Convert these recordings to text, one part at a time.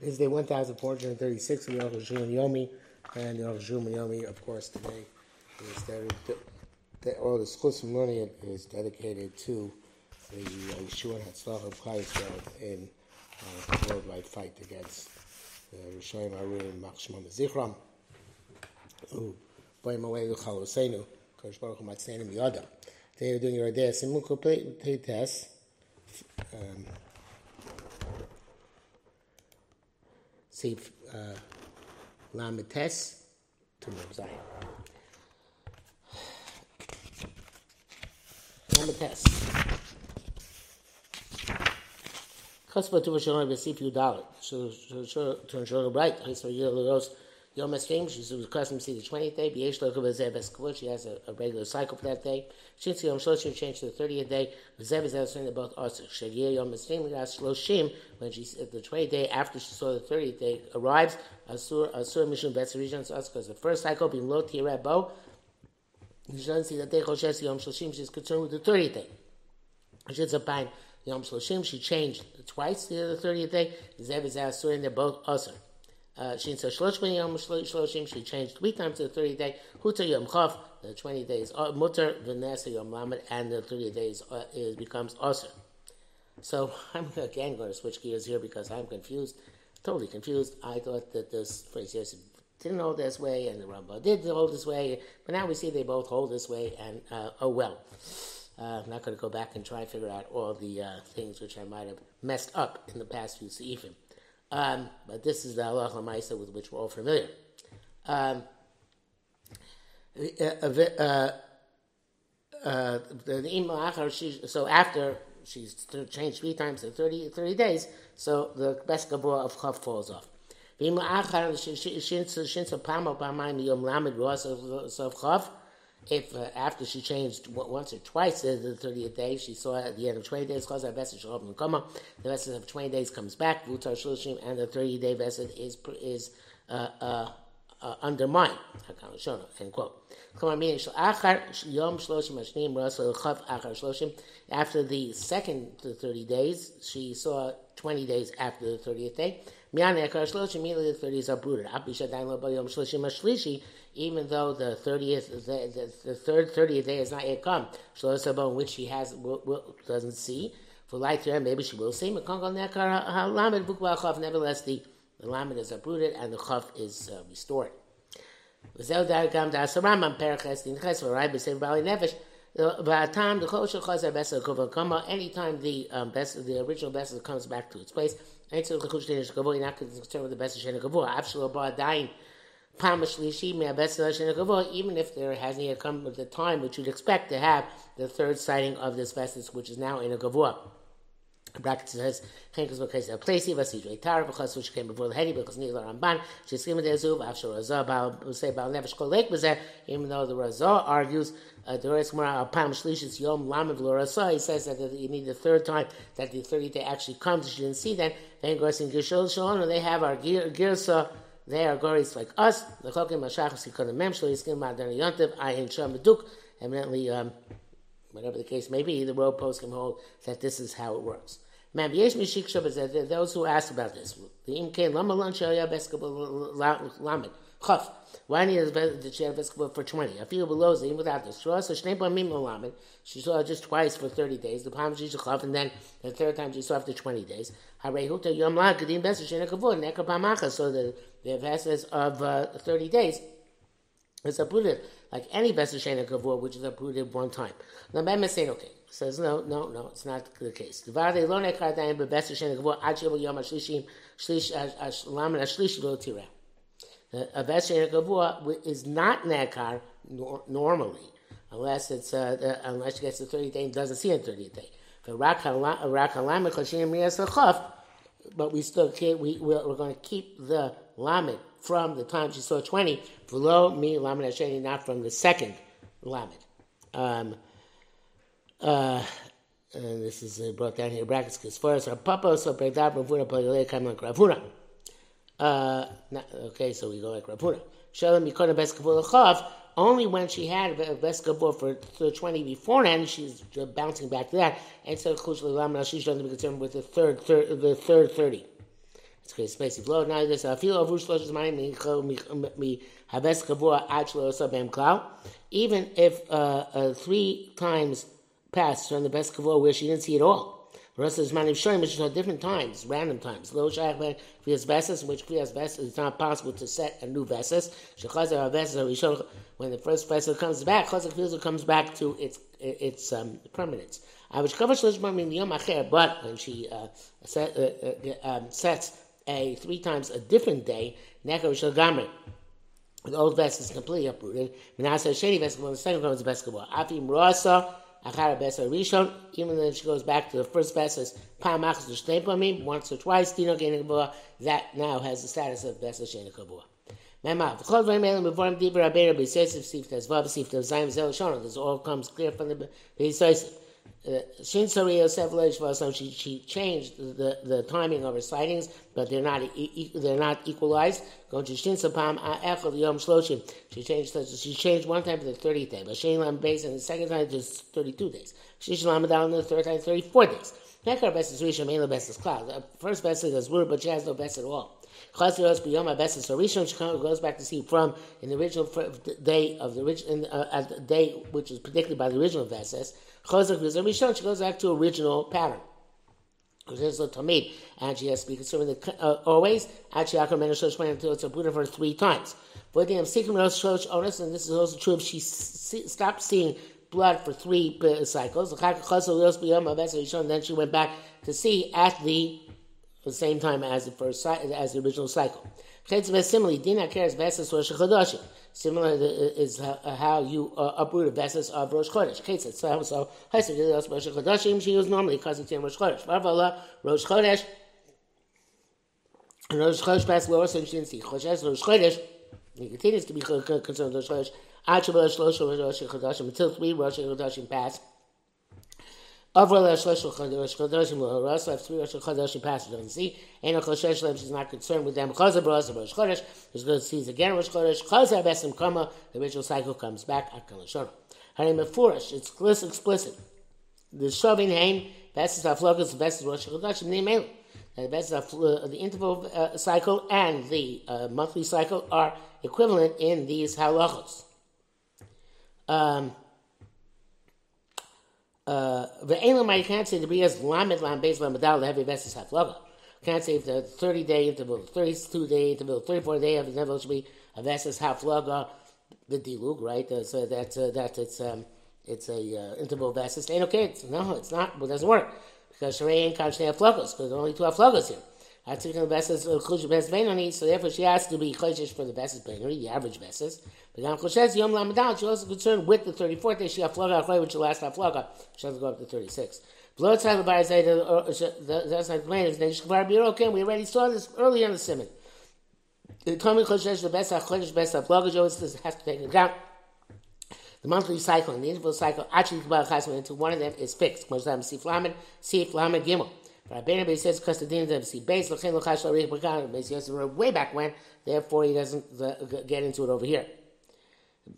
This is day 1436 of the HaShulchan Yomi, and the HaShulchan Yomi, of course, today is dedicated, the, all the learning it is dedicated to the uh, Yeshua and Hatzlach of Klal in uh, the worldwide fight against the Rishayim Arun Machshmam Zichram, who Boyim Aleinu Chalosenu, Kodesh Baruch Hu Matzanim Yada. Today we're doing your idea, Simun Kupei Test, um, Sif uh, Lamites to Zion. Lamites. Chaspa tu v'shalom b'sif yudalit. So, to ensure the bright, you los Yom Esrim, she's accustomed to see the 20th day. B'yesh lo kavazeh b'skavut, she has a, a regular cycle for that day. Shinsi Yom Shloshim changed to the 30th day. V'zeh v'zeh v'zeh they're both also. Shagir Yom Esrim, Ras Shloshim, when she, the 20th day after she saw the 30th day arrives, Asur, Asur Mishum Betzarijan, so that's because the first cycle, being lo tirabo, you shouldn't see that day Choshes Yom Shloshim, she's concerned with the 30th day. She's a pine. Yom Shloshim, she changed twice the 30th day. Zev is Asur, and they're both She said. She changed three times to the thirty day. Huta Yom Chav. The twenty days uh, Mutter Vanessa Yom Lamed, and the thirty days uh, is becomes Aser. So I'm again going to switch gears here because I'm confused, totally confused. I thought that this phrase here didn't hold this way, and the Rambam did hold this way, but now we see they both hold this way, and uh, oh well. Uh, I'm not going to go back and try and figure out all the uh, things which I might have messed up in the past few seifim. Um, but this is the halacha ma'isa with which we're all familiar. Um, uh, uh, so after she's changed three times in 30, 30 days, so the best gabor of chav falls off. If uh, after she changed once or twice to the 30th day, she saw at the end of 20 days, cause that vessel comma, the rest of 20 days comes back, and the 30 day vested is, is uh, uh, uh, undermined. End quote. After the second to 30 days, she saw 20 days after the 30th day. Immediately the 30s are brooded even though the thirtieth, the, the, the, third thirtieth day has not yet come, which she has will, will, doesn't see. For light to her, maybe she will see. Nevertheless, the the lamed is uprooted and the chaf is uh, restored. Though the anytime the um, best, the original best comes back to its place, you're not concerned with the best of even if there hasn't yet come the time which you'd expect to have the third sighting of this vestige, which is now in a gavua. Bracket says, "Chenkos b'kais a plesi v'sidrei tar v'chas which came before the hedi because nila ramban shiskim dezuv after razah bal say bal nefesh kolek b'zeh even though the razah argues uh, the rest more apam shlishis yom lamed l'razah he says that you need the third time that the 30th day actually comes you didn't see that then goes in gishol shalom they have our girsa they are goris like us. The chokim mashachas yikonim mem shlo yiskim ma'adan yontiv ayin sham beduk. Evidently, um, whatever the case may be, the world post can hold that this is how it works. Man, yesh mishik shabbos. Those who ask about this, the imkein lama lan shaya beskabel lamed chaf. Why need the chair beskabel for twenty? I feel below even without this. Shua so shnei bamim lamed. She saw just twice for thirty days. The palm she chaf, and then the third time she saw after twenty days. Harehuta yom la gadim beser shena kavod nekapamacha. So the the verses of uh, 30 days is uprooted, like any Besser Shena Kavur, which is uprooted one time. The Mem saying, okay, says, no, no, no, it's not the case. A Besser Shena Kavur is not nekar nor- normally, unless it's, uh, unless she gets the 30th day and doesn't see it 30th day. But we still can't, we, we're, we're going to keep the Lamed from the time she saw 20, below me, Lamed Hasheni, not from the second Lamed. Um, uh, and this is uh, brought down here in brackets, because for us, our papa, so Bregdab, Ravuna, Palele, Kamlan, Ravuna. Uh, okay, so we go like Ravuna. Shalom Yikona Beskavur Chav, only when she had Beskavur for, for 20 beforehand, she's bouncing back to that. And so, Kushla Lamed she's going to be concerned with the third, third, the third 30. It's crazy space. If now this I feel over shlosh is mine me me habes kavua actually also bem klau. Even if uh, uh, three times passed from the best kavua where she didn't see it all. The rest of the Zmanim showing which is at different times, random times. Lo Shaykh Ben Kriyas Veses, in which Kriyas Veses it's not possible to set a new Veses. Shechazar Veses Rishon, when the first Veses comes back, Chazak Veses comes back to its its um, permanence. I was covered but when she uh, set, uh, uh, um, sets a three times a different day, Nekar Shal Gamri. The old vest is completely uprooted. Menasa Sheni vest, when the second comes the Kabbalah. Afim Rasa, Achara Besa Rishon, even then she goes back to the first as Pamachas Shtepamim, once or twice, Dino Gena Kabbalah, that now has the status of Besa Sheni shonon. This all comes clear from the b'yisayisiv. Shin Sariya Sevlej she she changed the, the timing of her sightings, but they're not e- they're not equalized. Going to Shin Sapam Echel Yom Shloshim. She changed she changed one time to the 30th day, but Shein Lam Base and the second time to 32 days. Shish Lam down the third time 34 days. Nekar best is Rishon, Mela best is Cloud. The first best is word, but she has no best at all. B'yom best So Rishon. Goes back to see from in the original day of the original uh, the day which was predicted by the original Veses. Chazak Rishon, she goes back to original pattern. A Tamid, and she has to be with the, uh, always, actually, Akar Menashosh went until it's a Buddha for three times. But then, Sikkim Rosh Onus, and this is also true if she see, stopped seeing blood for three uh, cycles. Then she went back to see at the, the same time as the first as the original cycle. Similarly, Dina cares Vesas Rosh Chodashim. Similar is how you uh, uproot a Vesas of Rosh Chodesh. Ketzat. So, so, Hesed Rosh Chodashim, she was normally causing Rosh Chodesh. Varvala, Rosh Chodesh, Rosh Chodesh passed lower, so she didn't see Chodesh, Rosh Chodesh, he continues to be concerned with Rosh Chodesh, until three Rosh Chodashim pass. Overall, Rosh Chodashim Rosh have three Rosh Chodashim passages on the sea. Ain't Choshesh Lem, she's not concerned with them. Chazar Baras Rosh Chodesh, she's going to see again Rosh Chodesh. Chazar Besim Kama, the ritual cycle comes back at Kalashon. Harim Mefurish, it's explicit. The Shovin Hain, Besis Aflokas, Besis Rosh Chodashim, Neim The Besis of the interval uh, cycle and the uh, monthly cycle are equivalent in these halachos. Um, the Elamite can't say the Brias Lamed Lam Beis Lamadal, the heavy vesses Haflaga. Can't say if the 30 day interval, 32 day interval, 34 day of interval should be a vesses Haflaga, the Dilug, right? Uh, so that, uh, that it's, um, it's a uh, interval vesses. Ain't okay. It's, no, it's not. It doesn't work. Because Sheree ain't have Haflagos, because only two Haflagos here. I took the best Chush Best Benoni, so therefore she has to be Choshish for the best Benoni, the average Besses. But now Choshes Yom Lamadal, she's also concerned with the 34th day, she has Floga Achlay, which the last Floga, she has to go up to 36. Blow outside the bar say that's not plaintiff, then Shkavar Biro, okay, we already saw this earlier in the Simon. The Tommy Choshesh, the best Achlesh, best Floga, always has to take account. The monthly cycle and the interval cycle actually into one of them is fixed. Most of them see Flamin, see Flamin Gimel. Rabbeinu Beis says because the din of see base l'rich b'kan Beis Yosef way back when. Therefore, he doesn't uh, get into it over here.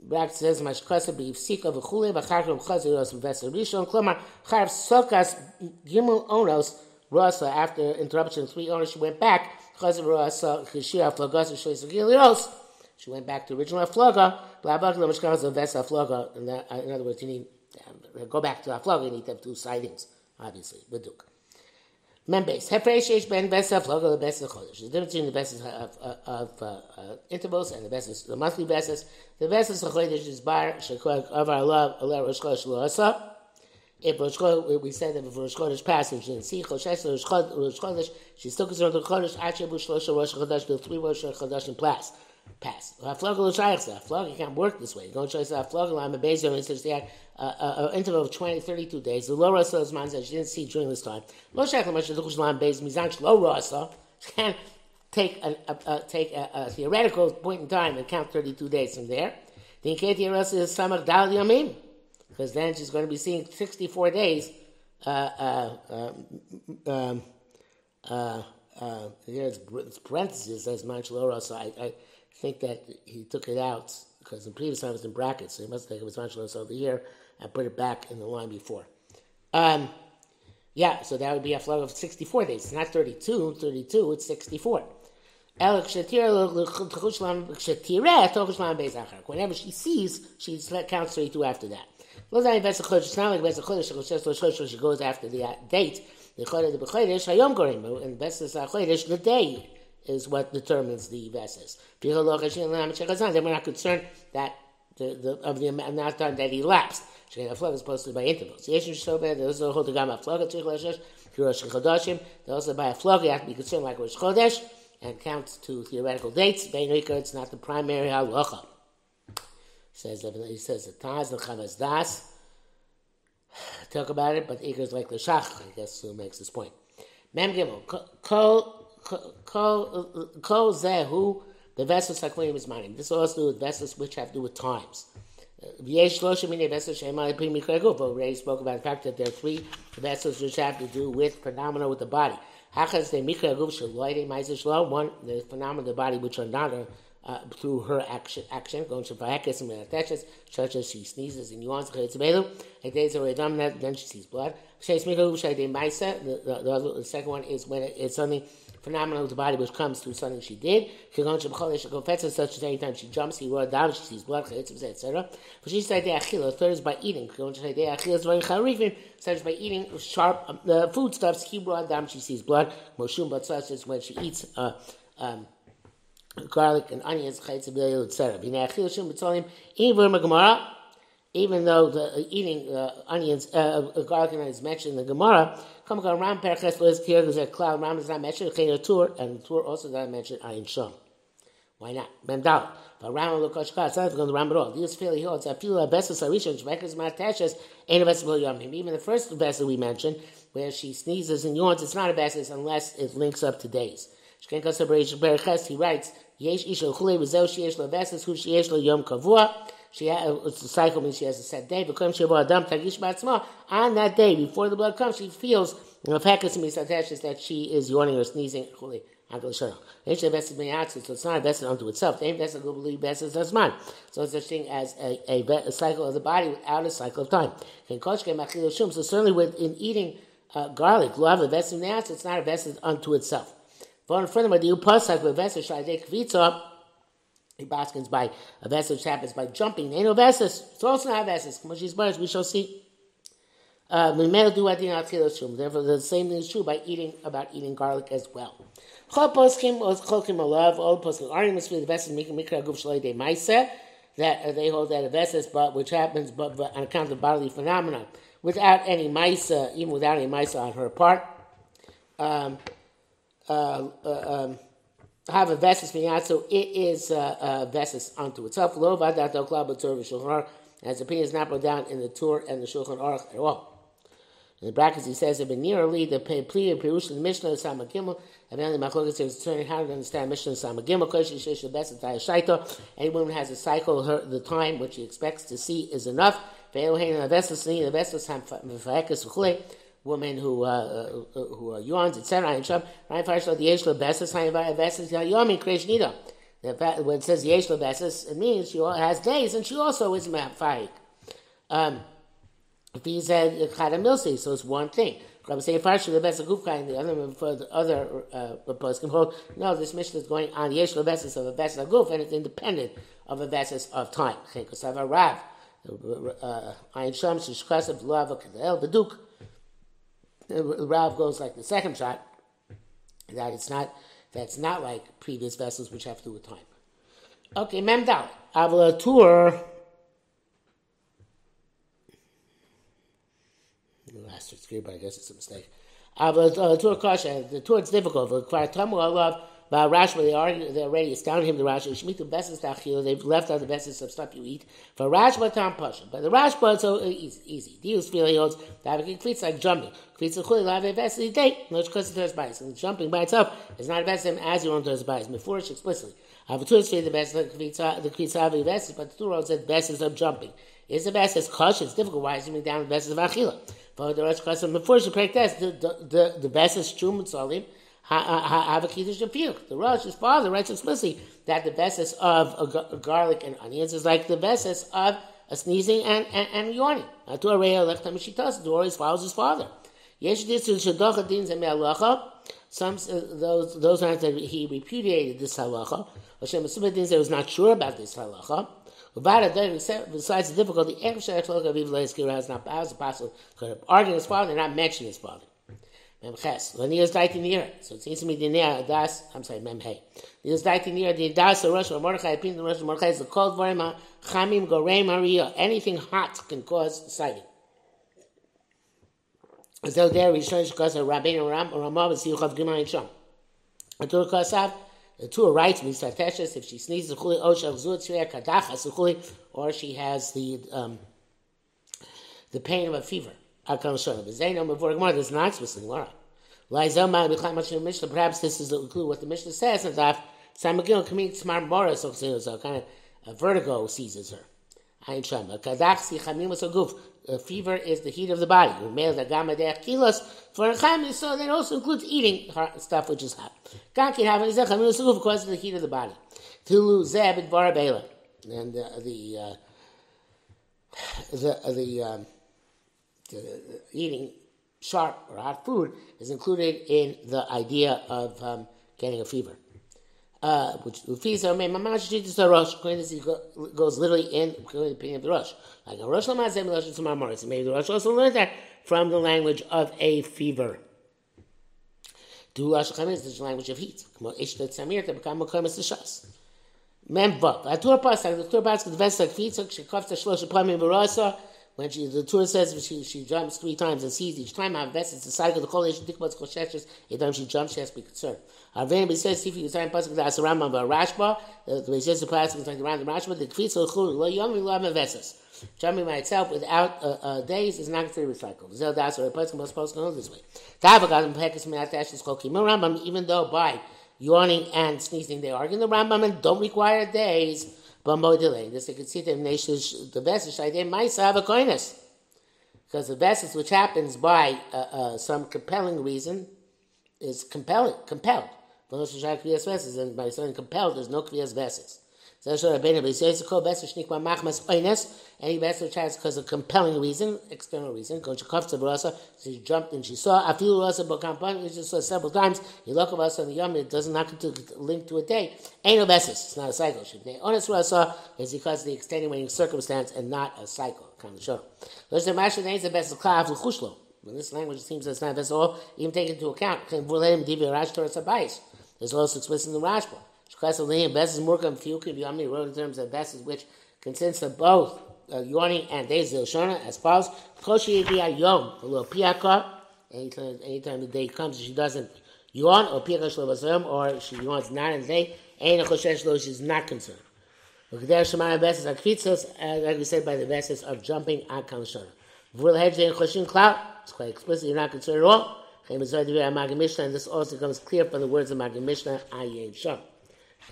Back says mashkasa b'yifsika v'chule v'charka v'chazir yos v'vesa rishon. Klomar charv sokas gimel onos rasa after interruption three owners she went back. Chazir rasa chishia flagasa shoyis v'gilios she went back to original mashkasa v'vesa flaga. In other words you need uh, go back to flaga you need to have two sightings obviously beduk. Members, Hefresh Ben Besaf Logo the best of Chodesh. The difference between the best of, of uh, uh, intervals and the best the monthly best the best of Chodesh is Bar Shekwa of our love Allah Rosh Chodesh Loasa. If Rosh Chodesh, we said that if Rosh Chodesh passed and she didn't see Chodesh Rosh Chodesh, she's still concerned with Chodesh. Rosh Chodesh Rosh Chodesh, the three Rosh Chodesh in class pass. Haflaga l'shayach Haflaga can't work this way. You don't show Haflaga lam a bezer they had an interval of 20, 32 days. The low rasa is man said she didn't see during this time. Lo shayach l'mash l'chush lam bez mizan shlo rasa. Can't take a, a, a take a, a, theoretical point in time and count 32 days from there. The inketi rasa is samach dal yamim. Because then she's going to be seeing 64 days. Uh, uh, uh, um, uh, uh, here's parentheses says manch lo rasa. I, I think that he took it out because in previous time it was in brackets, so he must have taken responsibility over the year and put it back in the line before. Um, Yeah, so that would be a flow of 64 days. It's not 32. 32, it's 64. Whenever she sees, she counts 32 after that. It's not like she goes after the date. The and the day is what determines the Veses. Then we're not concerned that the, the, of the amount of time that elapsed. Shekin HaFlog is posted by intervals. Yesh Shobed, they also hold the Gam HaFlog at Tzich Rosh Chodashim, they also buy a flog, you have to be concerned like Rosh Chodesh, and count to theoretical dates. Bein it's not the primary halacha. Says he says the Taz, the Chavas Da'as, talk about it, but Iker is like the Shach, I guess, who makes this point. Mem Gimel, Kol, Kol, Kol Zehu, the vessels Hakoyim is mining. This also to do with vessels which have to do with times. V'yesh shlosha mini vessels she'emai pri mikra gufa. Ray spoke about the fact that there are three vessels which have to do with phenomena with the body. Hachas de mikra guf shaloide ma'aser shlo. One, the phenomena of the body which are not uh, through her action, action going to vayakis and attaches, such as she sneezes and yawns, and days are then she sees blood. The, the, the second one is when it's something phenomenon of the body which comes through something she did. Such as anytime she jumps, he wrote down, she sees blood, etc. But she said third is by eating. Such as by eating sharp um, uh, foodstuffs, he brought down, she sees blood. Moshum, but such as when she eats uh, um, garlic and onions, etc. Even though the uh, eating uh, onions, uh, uh, garlic and onions mentioned in the Gemara, Come on, Ram Perches was here. There's a cloud. Ram is not mentioned. Okay, a tour, and the tour also doesn't mention Ayin Shom. Why not? Mendal. But Ram Lukosh It's not going to Ram at all. These fairly holds. I feel a vessel Sarishon Shvekas Matashes ain't a vessel Yomim. Even the first vessel we mentioned, where she sneezes and yawns, it's not a vessel unless it links up to days. He writes, Yesh Isha Chule Vizel Sheyesh Lo Veses Hu Sheyesh Lo Yom Kavua she has, it's a cycle means she has a set day. On that day, before the blood comes, she feels The fact that she is yawning or sneezing. So it's not invested unto itself. So it's such thing as a, a, a, cycle of the body without a cycle of time. So certainly within eating uh, garlic, the it's not invested unto itself. Furthermore, the upasak vested he baskins by a vessel which happens by jumping. Ain't no vessels. Also not vessels. We shall see. Uh, Therefore, the same thing is true by eating about eating garlic as well. All poskim arguments for the vessels making mikra guf shalei maisa that uh, they hold that a vessel, but which happens but, on account of bodily phenomena without any maisa, even without any maisa on her part. Um, uh um, have a vessus so it is a, a vessus unto itself. Lo vadat al klab Shulchan as the opinion is not brought down in the Tur and the Shulchan Aruch at all. In the brackets, he says, "Ibn nearly the plea of Perush the Mishnah of Sama Gimel." And then the Machlokas is turning how to understand Mishnah of Sama Gimel. She says the best Shaita. Any woman has a cycle, her the time which she expects to see is enough. Ve'elohein the vessus the vessus ham v'faekas v'chlei woman who uh, uh, who uh, yawns, etc. And Shab, right? First, the Yeshlo Besses, Besses, Yomi Krishnida. When it says Yeshlo Besses, it means she has days, and she also is Ma'afayik. Um, if he said Chadamilsi, so it's one thing. Rabbi say first the best gufka and the other for the other uh, can hold. No, this mission is going on yesh lebesis of a vessel guf, and it's independent of a vessel of time. Because I have a rav, uh, Ayin Sham Shishkasav Lav the Duke the Rav goes like the second shot, that it's not that's not like previous vessels which have to do with time. Okay, Memdal. Avla tour. The last is but I guess it's a mistake. Avla uh, tour kasha. The tour it's difficult. I love. But Rashba, they argue, they already astounded him, the Rashba, Shmitu Besis Tachil, they've left out the Besis of stuff you eat. For Rashba, Tam Pasha. But the Rashba, so easy. easy. Dius that it cleats like jumping. Cleats a chuli, live a Besis, date, no because it bias. And jumping by itself is not a Besis as you want to bias. It's explicitly. I've told you the best, the Kvitzavi uh, Besis, but the Torah said Besis of jumping. Is the Besis Kosh? It's difficult. Why is he down the Besis of Achila? But the Chodesh, before she break this, the, the, the, the Besis Chum Tzalim, have a kiddush of The Rosh's father writes explicitly that the basis of a, garlic and onions is like the basis of a sneezing and, and, and yawning. Always follows his father. Some uh, those those times that he repudiated this halacha. Hashem Masubah din was not sure about this halacha. Besides the difficulty, has not as possible could argue his father and not mention his father. Memches. When he was died near, so it seems to me the near das. I'm sorry, mem hey. He was died near the das or Rosh Mordechai. Opinion the Rosh Mordechai is the cold varima chamim gorei maria. Anything hot can cause sighting. So there we show because of Rabbeinu Ram or Ramav and Siyuchav Gimel and Sham. And to Kasav, the two are right, Misateshes, if she sneezes, Chuli, Oshav Zut, Shriya Kadach, or she has the um, the pain of a fever. Akam Shana. V'zeino before Gemara, there's not explicit Gemara. Laizel Ma B'chai Mashim Mishnah, perhaps this is a clue what the Mishnah says, and that Samagil Kamik Mora, so kind of a vertigo seizes her. Guf. Fever is the heat of the body. The for chaim, so that also includes eating stuff which is hot. Is chamim guf because of the heat of the body. Zeb barabela, and uh, the uh, the the um, eating sharp or hot food is included in the idea of um, getting a fever. Uh, which Ufisa may mamash Jesus a Rosh, goes literally in the opinion of the Rosh. Like a tomorrow maybe the Rosh also learned that from the language of a fever. Do is the language of heat. A. Mem Vav. The the the when she, the Torah says she, she jumps three times and sees each time have vest, it's the cycle, of the collation, dikmat, kosheshes, each time she jumps, she has to be concerned. Arvein, says, Sifi, the time pasuk, Asaram, the Rashba, the says the pasuk, like around the Rashba, the Kvitz, the Chul, lo yom, lo yom, vesses. Jumping by itself without uh, uh, days is not considered recycled. Zel das or a was supposed to go this way. Tavagadam pekis me'atash is called Rambam, even though by yawning and sneezing they argue the Rambam and don't require days, delay. This you can see the the vessels I did might have a coinus. Because the vessels which happens by uh, uh, some compelling reason is compelling, compelled. And by saying compelled, there's no kviyas vessels. So Rabbeinu, but he to call vessel shnikma machmas oines, any vessel which has because of compelling reason, external reason, she comes to Barasa, she jumped and she saw, feel Rasa Bokampan, we just saw several times, you look at us on the Yom, it doesn't not to link to a day. Ain't no vessels, it's not a cycle. Shibnei honest Rasa is because of the extenuating circumstance and not a cycle. Kind of show. Listen, Masha names the vessel Klav Luchushlo. In this language, seems that's not a vessel, even taken into account. There's also explicit in the Rashba. Is more confusing beyond me wrote in terms of best which consists of both uh, and days Shona as follows. Koshi yom, a little piaka. Anytime, anytime the day comes, she doesn't yawn or piaka shlobasam, or she yawns not in the day. Ain't a choshesh lo, she's not concerned. Look there, Shemaya Beses are kvitzos, like we said by the Beses of jumping on Kalashona. Vul hedge and choshin clout, it's quite explicit, you're not concerned at all. And this also comes clear from the words of Magid Mishnah, Ayin.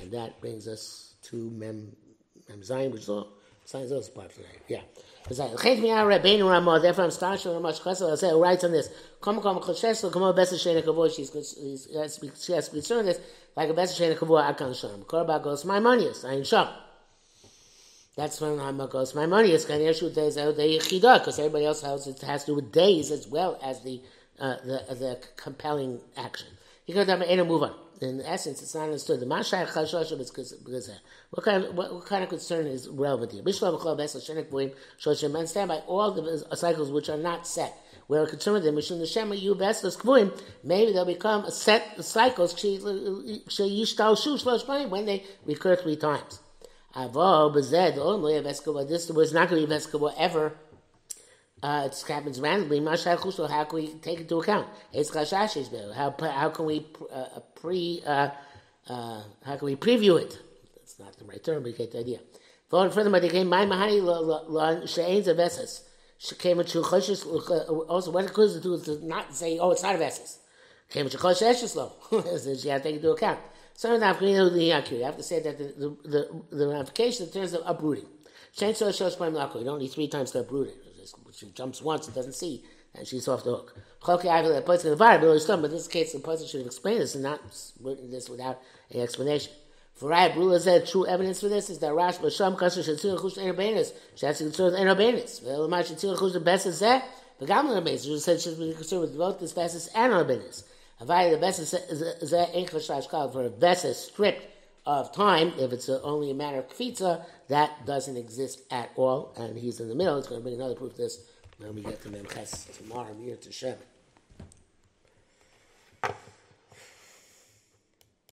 And that brings us to Mem, Mem Zayin, which is all, Zayin is part of today. Yeah. Therefore, I'm starting to much chesed. I'll say, who writes on this? Come, come, chesed, come on, best shena kavua. She's, she has to be concerned this, like a best shena kavua, akan sham. Korba goes, my money is, I ain't sham. That's when Hama goes, my money is, kan yeshu days out the yichida, because everybody else has, it has to do with days as well as the, uh, the, the compelling action. You got to move on in essence, it's not understood. The because what kind of, what, what, kind of concern is relevant here? Bishlam Chol Besel Shenik Boim Shoshim Men stand by all the cycles which are not set. We're concerned with them. Mishum Shema Yu Besel Kvuim. Maybe they'll become a set cycles. She Yishtal Shu Shlosh when they recur three times. Avo Bezed only a This was not going to be a ever uh, it happens randomly. So how can we take into account? How how can we uh, pre uh, uh, how can we preview it? That's not the right term, but you get the idea. Furthermore, they came my mahani she'ain's a veses. She came into choshes. Also, what it could do is not say, "Oh, it's not a veses." Came into choshes lo. She had to take into account. So now, you have to say that the the, the, the ramification in terms of uprooting. Need three times to uproot it she jumps once and doesn't see, and she's off the hook. But in this case, the person should have explained this and not written this without an explanation. For Raya Brula said true evidence for this is that Rash Basham Kasher Shatzil Chush Enobenis. She has to concern with Enobenis. Velama Shatzil Chush the best is that the Gamla Rabbeinu, who said should be concerned with both this Vesis and Rabbeinu. Avaya, the Vesis is a for a Vesis strict of time, if it's a, only a matter of kfitza, that doesn't exist at all, and he's in the middle. It's going to bring another proof of this when we get to Memches tomorrow, near to Shem.